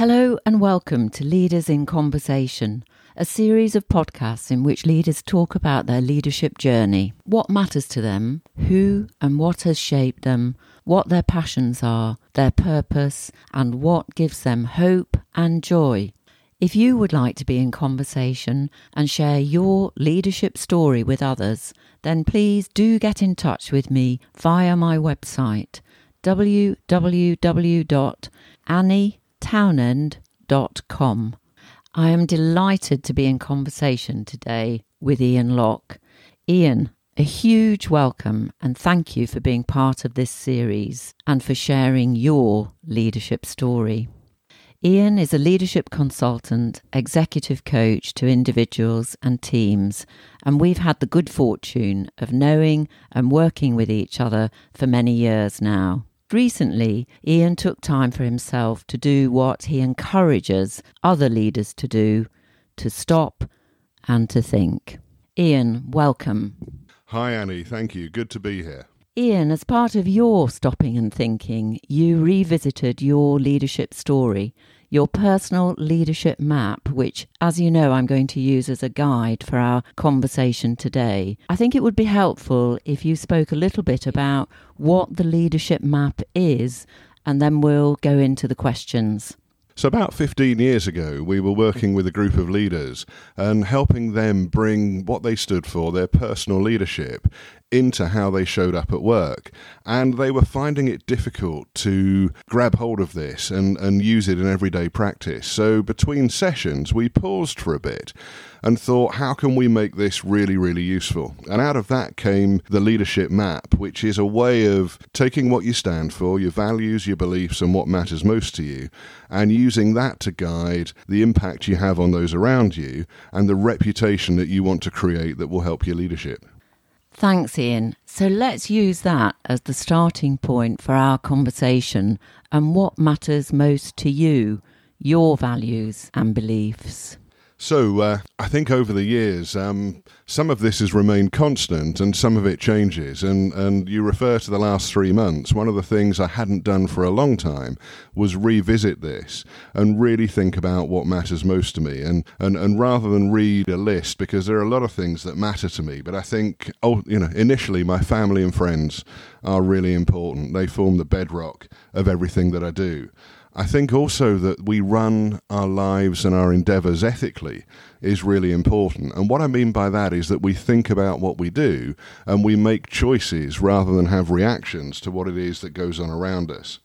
Hello and welcome to Leaders in Conversation, a series of podcasts in which leaders talk about their leadership journey, what matters to them, who and what has shaped them, what their passions are, their purpose, and what gives them hope and joy. If you would like to be in conversation and share your leadership story with others, then please do get in touch with me via my website www.annietownend.com. I am delighted to be in conversation today with Ian Locke. Ian, a huge welcome and thank you for being part of this series and for sharing your leadership story. Ian is a leadership consultant, executive coach to individuals and teams, and we've had the good fortune of knowing and working with each other for many years now. Recently, Ian took time for himself to do what he encourages other leaders to do to stop and to think. Ian, welcome. Hi, Annie. Thank you. Good to be here. Ian, as part of your stopping and thinking, you revisited your leadership story, your personal leadership map, which, as you know, I'm going to use as a guide for our conversation today. I think it would be helpful if you spoke a little bit about what the leadership map is, and then we'll go into the questions. So, about 15 years ago, we were working with a group of leaders and helping them bring what they stood for, their personal leadership, into how they showed up at work. And they were finding it difficult to grab hold of this and, and use it in everyday practice. So between sessions, we paused for a bit and thought, how can we make this really, really useful? And out of that came the leadership map, which is a way of taking what you stand for, your values, your beliefs, and what matters most to you, and using that to guide the impact you have on those around you and the reputation that you want to create that will help your leadership. Thanks, Ian. So let's use that as the starting point for our conversation and what matters most to you, your values and beliefs. So uh, I think over the years, um, some of this has remained constant and some of it changes. And, and you refer to the last three months. One of the things I hadn't done for a long time was revisit this and really think about what matters most to me. And, and, and rather than read a list, because there are a lot of things that matter to me, but I think, oh, you know, initially my family and friends are really important. They form the bedrock of everything that I do. I think also that we run our lives and our endeavours ethically is really important. And what I mean by that is that we think about what we do and we make choices rather than have reactions to what it is that goes on around us.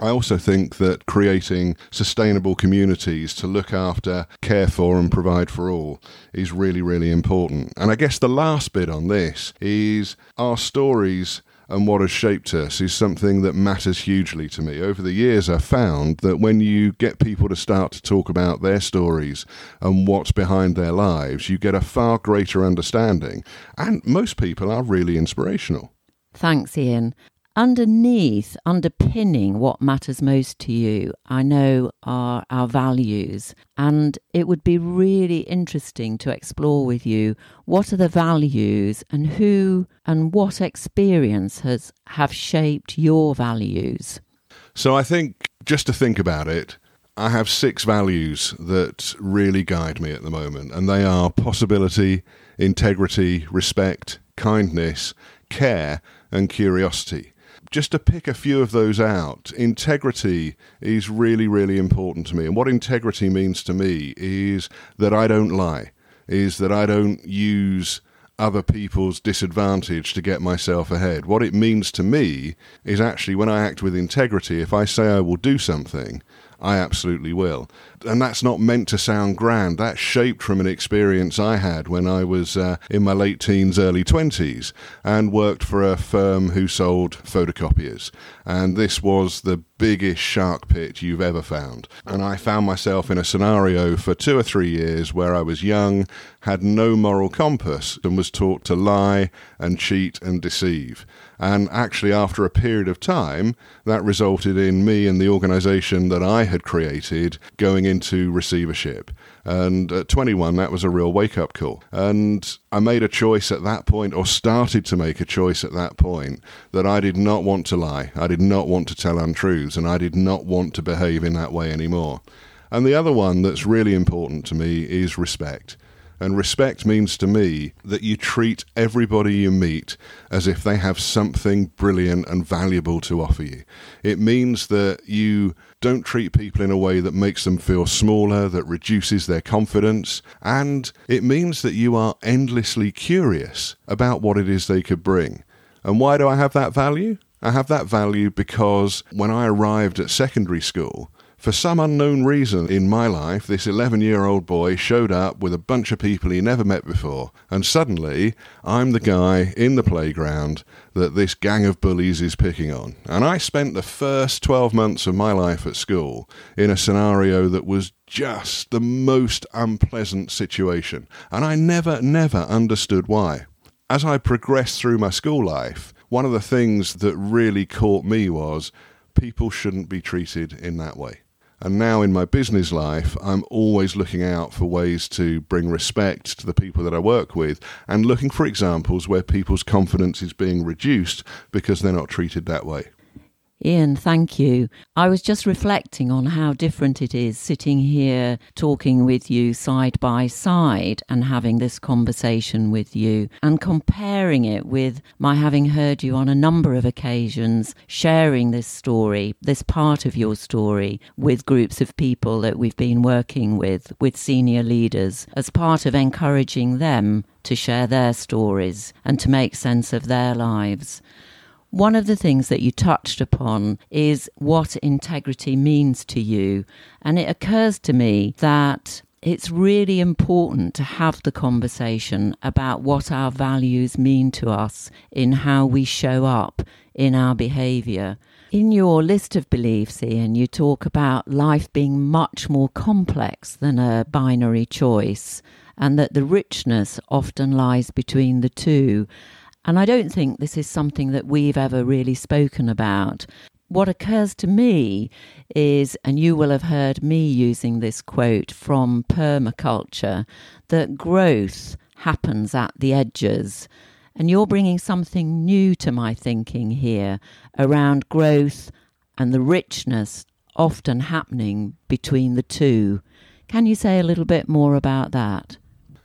I also think that creating sustainable communities to look after, care for, and provide for all is really, really important. And I guess the last bit on this is our stories and what has shaped us is something that matters hugely to me. Over the years, I've found that when you get people to start to talk about their stories and what's behind their lives, you get a far greater understanding. And most people are really inspirational. Thanks, Ian underneath, underpinning what matters most to you, I know are our values. And it would be really interesting to explore with you what are the values and who and what experience has have shaped your values. So I think just to think about it, I have six values that really guide me at the moment, and they are possibility, integrity, respect, kindness, care, and curiosity just to pick a few of those out, integrity is really, really important to me. And what integrity means to me is that I don't lie, is that I don't use other people's disadvantage to get myself ahead. What it means to me is actually when I act with integrity, if I say I will do something, I absolutely will. And that's not meant to sound grand. That's shaped from an experience I had when I was uh, in my late teens, early 20s, and worked for a firm who sold photocopiers. And this was the biggest shark pit you've ever found. And I found myself in a scenario for two or three years where I was young, had no moral compass, and was taught to lie and cheat and deceive. And actually, after a period of time, that resulted in me and the organization that I had created going into receivership. And at 21, that was a real wake up call. And I made a choice at that point, or started to make a choice at that point, that I did not want to lie. I did not want to tell untruths, and I did not want to behave in that way anymore. And the other one that's really important to me is respect. And respect means to me that you treat everybody you meet as if they have something brilliant and valuable to offer you. It means that you don't treat people in a way that makes them feel smaller, that reduces their confidence, and it means that you are endlessly curious about what it is they could bring. And why do I have that value? I have that value because when I arrived at secondary school, for some unknown reason in my life, this 11 year old boy showed up with a bunch of people he never met before, and suddenly I'm the guy in the playground that this gang of bullies is picking on. And I spent the first 12 months of my life at school in a scenario that was just the most unpleasant situation, and I never, never understood why. As I progressed through my school life, one of the things that really caught me was people shouldn't be treated in that way. And now in my business life, I'm always looking out for ways to bring respect to the people that I work with and looking for examples where people's confidence is being reduced because they're not treated that way. Ian, thank you. I was just reflecting on how different it is sitting here talking with you side by side and having this conversation with you and comparing it with my having heard you on a number of occasions sharing this story, this part of your story with groups of people that we've been working with, with senior leaders, as part of encouraging them to share their stories and to make sense of their lives. One of the things that you touched upon is what integrity means to you. And it occurs to me that it's really important to have the conversation about what our values mean to us in how we show up in our behaviour. In your list of beliefs, Ian, you talk about life being much more complex than a binary choice, and that the richness often lies between the two. And I don't think this is something that we've ever really spoken about. What occurs to me is, and you will have heard me using this quote from permaculture, that growth happens at the edges. And you're bringing something new to my thinking here around growth and the richness often happening between the two. Can you say a little bit more about that?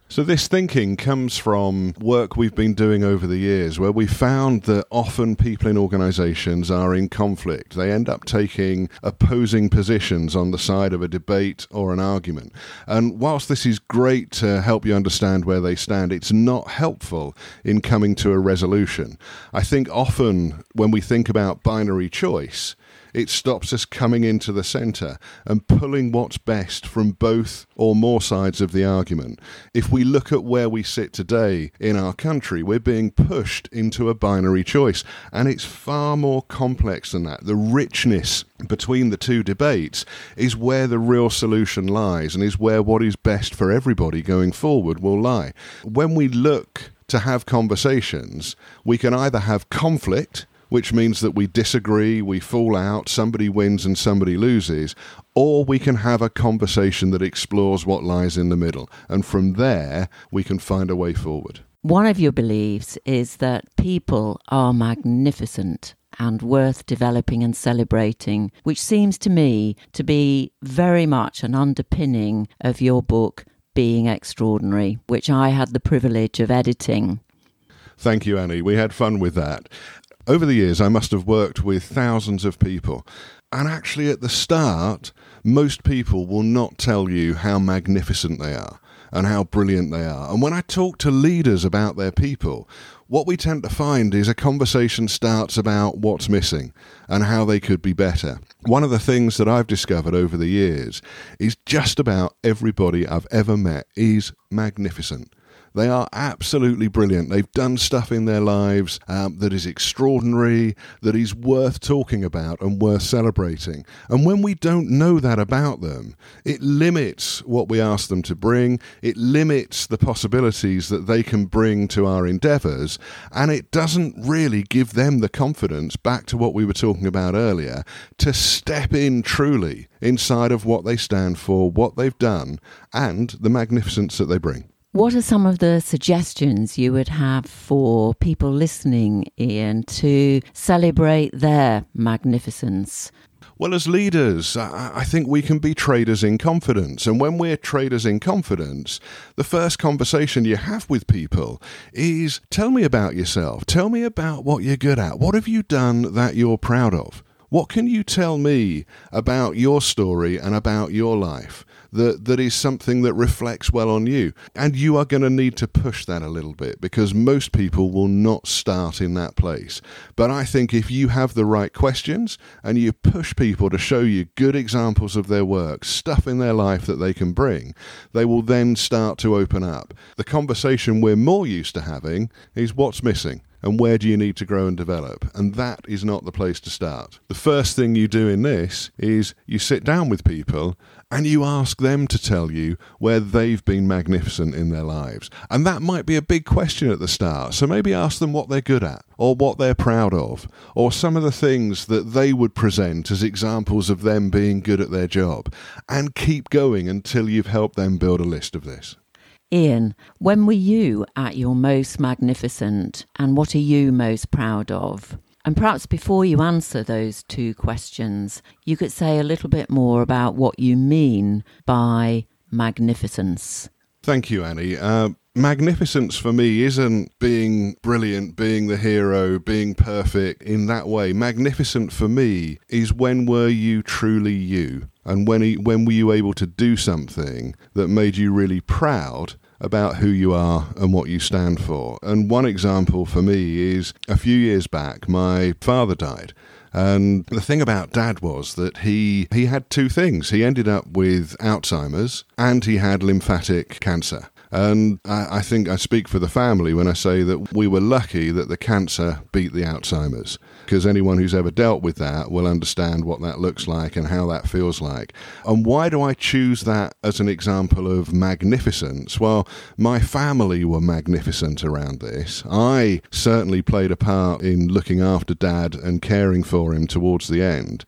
So, this thinking comes from work we've been doing over the years where we found that often people in organizations are in conflict. They end up taking opposing positions on the side of a debate or an argument. And whilst this is great to help you understand where they stand, it's not helpful in coming to a resolution. I think often when we think about binary choice, it stops us coming into the centre and pulling what's best from both or more sides of the argument. If we look at where we sit today in our country, we're being pushed into a binary choice, and it's far more complex than that. The richness between the two debates is where the real solution lies and is where what is best for everybody going forward will lie. When we look to have conversations, we can either have conflict which means that we disagree, we fall out, somebody wins and somebody loses, or we can have a conversation that explores what lies in the middle. And from there, we can find a way forward. One of your beliefs is that people are magnificent and worth developing and celebrating, which seems to me to be very much an underpinning of your book, Being Extraordinary, which I had the privilege of editing. Thank you, Annie. We had fun with that. Over the years, I must have worked with thousands of people. And actually, at the start, most people will not tell you how magnificent they are and how brilliant they are. And when I talk to leaders about their people, what we tend to find is a conversation starts about what's missing and how they could be better. One of the things that I've discovered over the years is just about everybody I've ever met is magnificent. They are absolutely brilliant. They've done stuff in their lives um, that is extraordinary, that is worth talking about and worth celebrating. And when we don't know that about them, it limits what we ask them to bring, it limits the possibilities that they can bring to our endeavours, and it doesn't really give them the confidence, back to what we were talking about earlier, to step in truly inside of what they stand for, what they've done, and the magnificence that they bring. What are some of the suggestions you would have for people listening, Ian, to celebrate their magnificence? Well, as leaders, I think we can be traders in confidence. And when we're traders in confidence, the first conversation you have with people is tell me about yourself. Tell me about what you're good at. What have you done that you're proud of? What can you tell me about your story and about your life? That, that is something that reflects well on you. And you are going to need to push that a little bit because most people will not start in that place. But I think if you have the right questions and you push people to show you good examples of their work, stuff in their life that they can bring, they will then start to open up. The conversation we're more used to having is what's missing and where do you need to grow and develop? And that is not the place to start. The first thing you do in this is you sit down with people and you ask them to tell you where they've been magnificent in their lives. And that might be a big question at the start. So maybe ask them what they're good at, or what they're proud of, or some of the things that they would present as examples of them being good at their job. And keep going until you've helped them build a list of this. Ian, when were you at your most magnificent, and what are you most proud of? And perhaps before you answer those two questions, you could say a little bit more about what you mean by magnificence. Thank you, Annie. Uh, magnificence for me isn't being brilliant, being the hero, being perfect in that way. Magnificent for me is when were you truly you? And when, when were you able to do something that made you really proud about who you are and what you stand for. And one example for me is a few years back, my father died. And the thing about dad was that he, he had two things. He ended up with Alzheimer's and he had lymphatic cancer. And I, I, think I speak for the family when I say that we were lucky that the cancer beat the Alzheimer's because anyone who's ever dealt with that will understand what that looks like and how that feels like. And why do I choose that as an example of magnificence? Well, my family were magnificent around this. I certainly played a part in looking after dad and caring for him towards the end.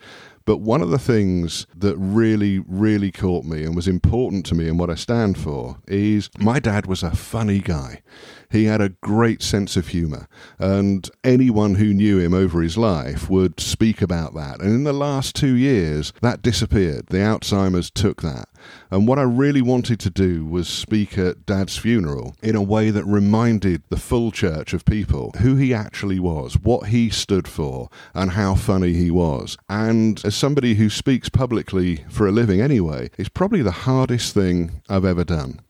But one of the things that really, really caught me and was important to me and what I stand for is my dad was a funny guy. He had a great sense of humour, and anyone who knew him over his life would speak about that. And in the last two years, that disappeared. The Alzheimer's took that. And what I really wanted to do was speak at Dad's funeral in a way that reminded the full church of people who he actually was, what he stood for, and how funny he was. And as somebody who speaks publicly for a living anyway, it's probably the hardest thing I've ever done.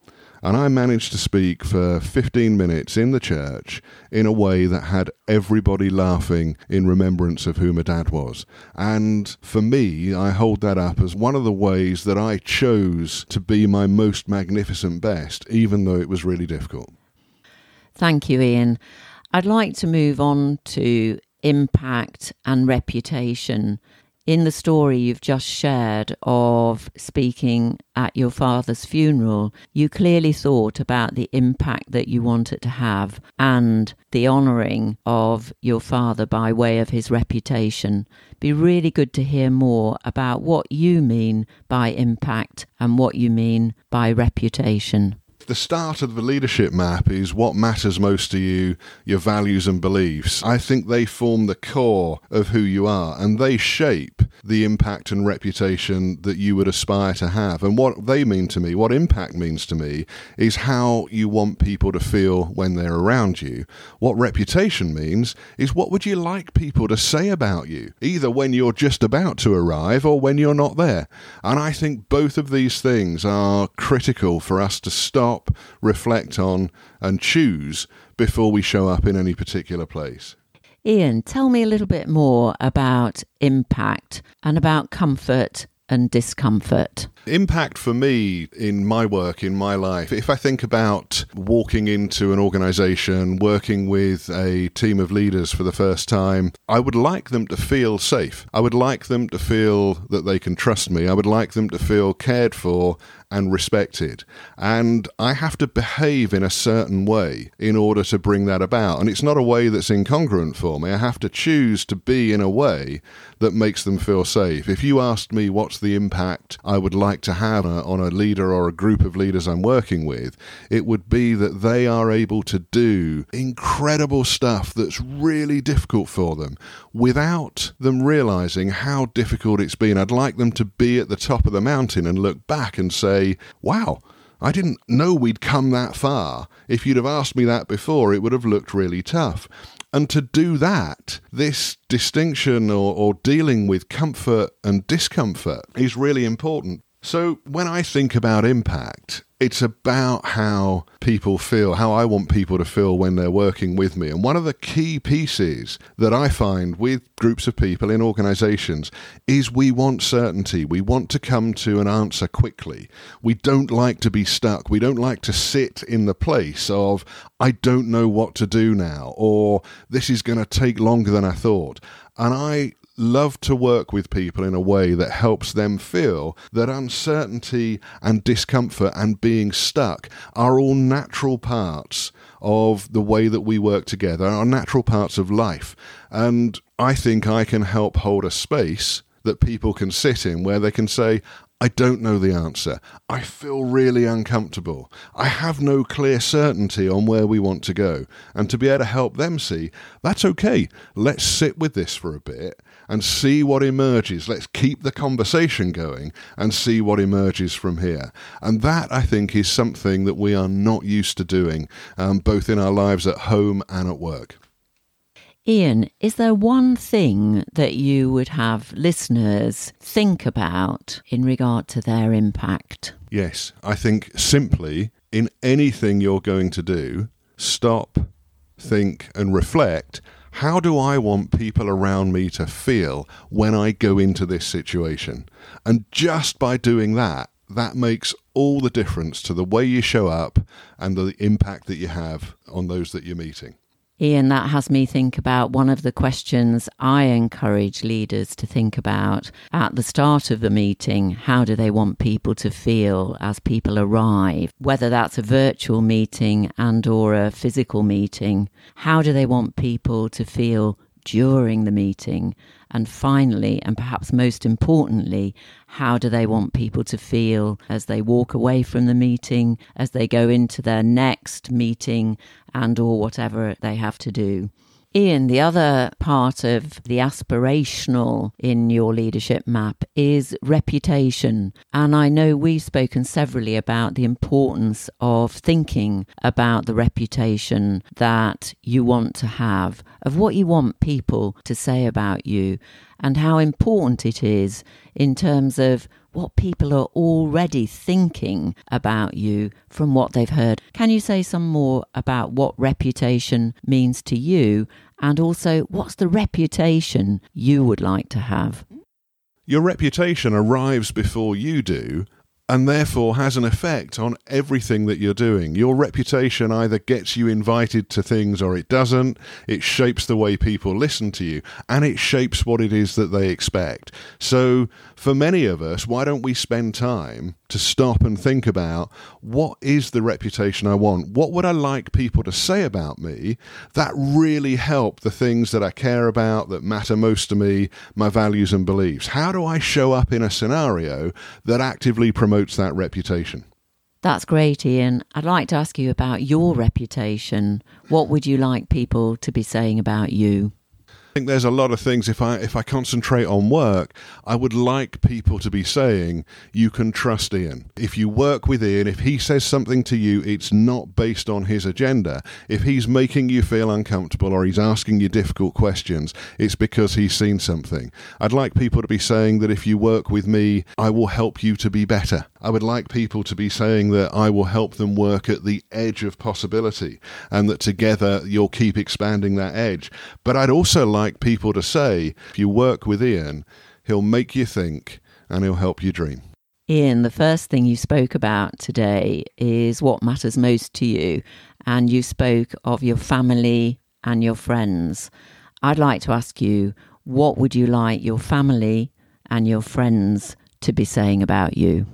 And I managed to speak for 15 minutes in the church in a way that had everybody laughing in remembrance of who my dad was. And for me, I hold that up as one of the ways that I chose to be my most magnificent best, even though it was really difficult. Thank you, Ian. I'd like to move on to impact and reputation in the story you've just shared of speaking at your father's funeral, you clearly thought about the impact that you wanted it to have and the honouring of your father by way of his reputation. Be really good to hear more about what you mean by impact and what you mean by reputation the start of the leadership map is what matters most to you, your values and beliefs. I think they form the core of who you are and they shape the impact and reputation that you would aspire to have. And what they mean to me, what impact means to me, is how you want people to feel when they're around you. What reputation means is what would you like people to say about you, either when you're just about to arrive or when you're not there. And I think both of these things are critical for us to stop stop, reflect on, and choose before we show up in any particular place. Ian, tell me a little bit more about impact and about comfort and discomfort? Impact for me in my work, in my life, if I think about walking into an organization, working with a team of leaders for the first time, I would like them to feel safe. I would like them to feel that they can trust me. I would like them to feel cared for and respected. And I have to behave in a certain way in order to bring that about. And it's not a way that's incongruent for me. I have to choose to be in a way that makes them feel safe. If you asked me what's the impact I would like to have on a leader or a group of leaders I'm working with, it would be that they are able to do incredible stuff that's really difficult for them without them realizing how difficult it's been. I'd like them to be at the top of the mountain and look back and say, wow. I didn't know we'd come that far. If you'd have asked me that before, it would have looked really tough. And to do that, this distinction or, or dealing with comfort and discomfort is really important. So when I think about impact, it's about how people feel, how I want people to feel when they're working with me. And one of the key pieces that I find with groups of people in organizations is we want certainty. We want to come to an answer quickly. We don't like to be stuck. We don't like to sit in the place of, I don't know what to do now, or this is going to take longer than I thought. And I love to work with people in a way that helps them feel that uncertainty and discomfort and being stuck are all natural parts of the way that we work together, are natural parts of life. And I think I can help hold a space that people can sit in where they can say, I don't know the answer. I feel really uncomfortable. I have no clear certainty on where we want to go. And to be able to help them see, that's okay. Let's sit with this for a bit and see what emerges. Let's keep the conversation going and see what emerges from here. And that, I think, is something that we are not used to doing, um, both in our lives at home and at work. Ian, is there one thing that you would have listeners think about in regard to their impact? Yes, I think simply in anything you're going to do, stop, think, and reflect how do I want people around me to feel when I go into this situation? And just by doing that, that makes all the difference to the way you show up and the impact that you have on those that you're meeting. Ian, that has me think about one of the questions I encourage leaders to think about at the start of the meeting. How do they want people to feel as people arrive? Whether that's a virtual meeting and or a physical meeting, how do they want people to feel during the meeting? And finally, and perhaps most importantly, how do they want people to feel as they walk away from the meeting, as they go into their next meeting and or whatever they have to do? Ian, the other part of the aspirational in your leadership map is reputation. And I know we've spoken severally about the importance of thinking about the reputation that you want to have, of what you want people to say about you, and how important it is in terms of what people are already thinking about you from what they've heard. Can you say some more about what reputation means to you and also, what's the reputation you would like to have? Your reputation arrives before you do, and therefore has an effect on everything that you're doing. Your reputation either gets you invited to things or it doesn't. It shapes the way people listen to you and it shapes what it is that they expect. So, for many of us, why don't we spend time to stop and think about what is the reputation I want? What would I like people to say about me that really help the things that I care about, that matter most to me, my values and beliefs? How do I show up in a scenario that actively promotes that reputation? That's great, Ian. I'd like to ask you about your reputation. What would you like people to be saying about you? Think there's a lot of things if I if I concentrate on work, I would like people to be saying you can trust Ian. If you work with Ian, if he says something to you, it's not based on his agenda. If he's making you feel uncomfortable or he's asking you difficult questions, it's because he's seen something. I'd like people to be saying that if you work with me, I will help you to be better. I would like people to be saying that I will help them work at the edge of possibility and that together you'll keep expanding that edge. But I'd also like people to say, if you work with Ian, he'll make you think and he'll help you dream. Ian, the first thing you spoke about today is what matters most to you, and you spoke of your family and your friends. I'd like to ask you, what would you like your family and your friends to be saying about you?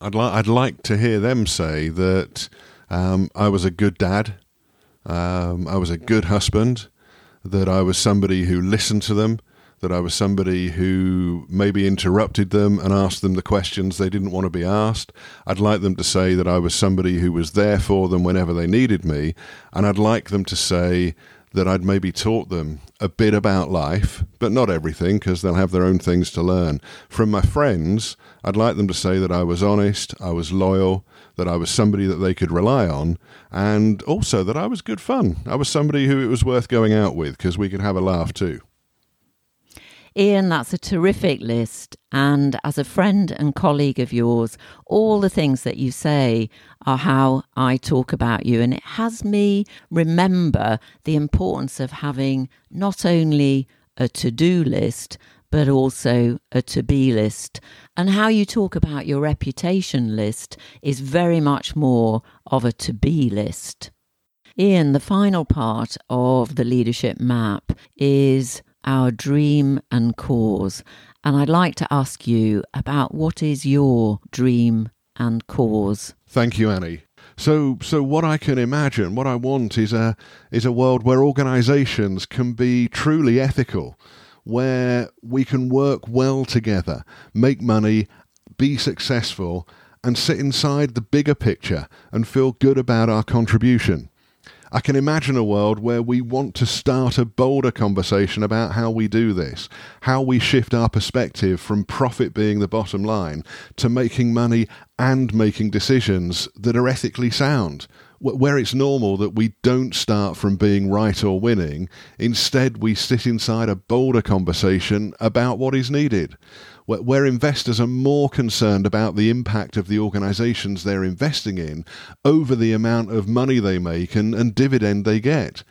I'd, li- I'd like to hear them say that um, I was a good dad, um, I was a good husband, that I was somebody who listened to them, that I was somebody who maybe interrupted them and asked them the questions they didn't want to be asked. I'd like them to say that I was somebody who was there for them whenever they needed me. And I'd like them to say that I'd maybe taught them a bit about life, but not everything because they'll have their own things to learn. From my friends, I'd like them to say that I was honest, I was loyal, that I was somebody that they could rely on, and also that I was good fun. I was somebody who it was worth going out with because we could have a laugh too. Ian, that's a terrific list. And as a friend and colleague of yours, all the things that you say are how I talk about you. And it has me remember the importance of having not only a to do list, but also a to be list. And how you talk about your reputation list is very much more of a to be list. Ian, the final part of the leadership map is our dream and cause. And I'd like to ask you about what is your dream and cause. Thank you, Annie. So, so what I can imagine, what I want is a is a world where organisations can be truly ethical, where we can work well together, make money, be successful, and sit inside the bigger picture and feel good about our contribution. I can imagine a world where we want to start a bolder conversation about how we do this, how we shift our perspective from profit being the bottom line to making money and making decisions that are ethically sound, where it's normal that we don't start from being right or winning. Instead, we sit inside a bolder conversation about what is needed where, investors are more concerned about the impact of the organizations they're investing in over the amount of money they make and, and dividend they get.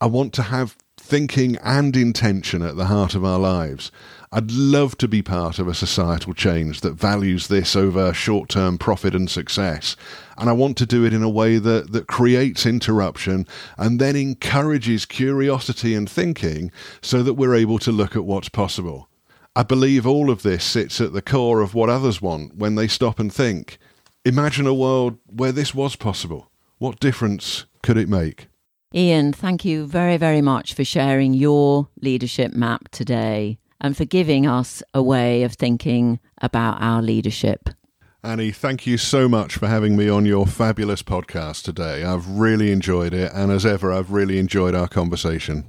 I want to have thinking and intention at the heart of our lives. I'd love to be part of a societal change that values this over short term profit and success. And I want to do it in a way that, that creates interruption and then encourages curiosity and thinking so that we're able to look at what's possible. I believe all of this sits at the core of what others want when they stop and think. Imagine a world where this was possible. What difference could it make? Ian, thank you very, very much for sharing your leadership map today and for giving us a way of thinking about our leadership. Annie, thank you so much for having me on your fabulous podcast today. I've really enjoyed it, and as ever, I've really enjoyed our conversation.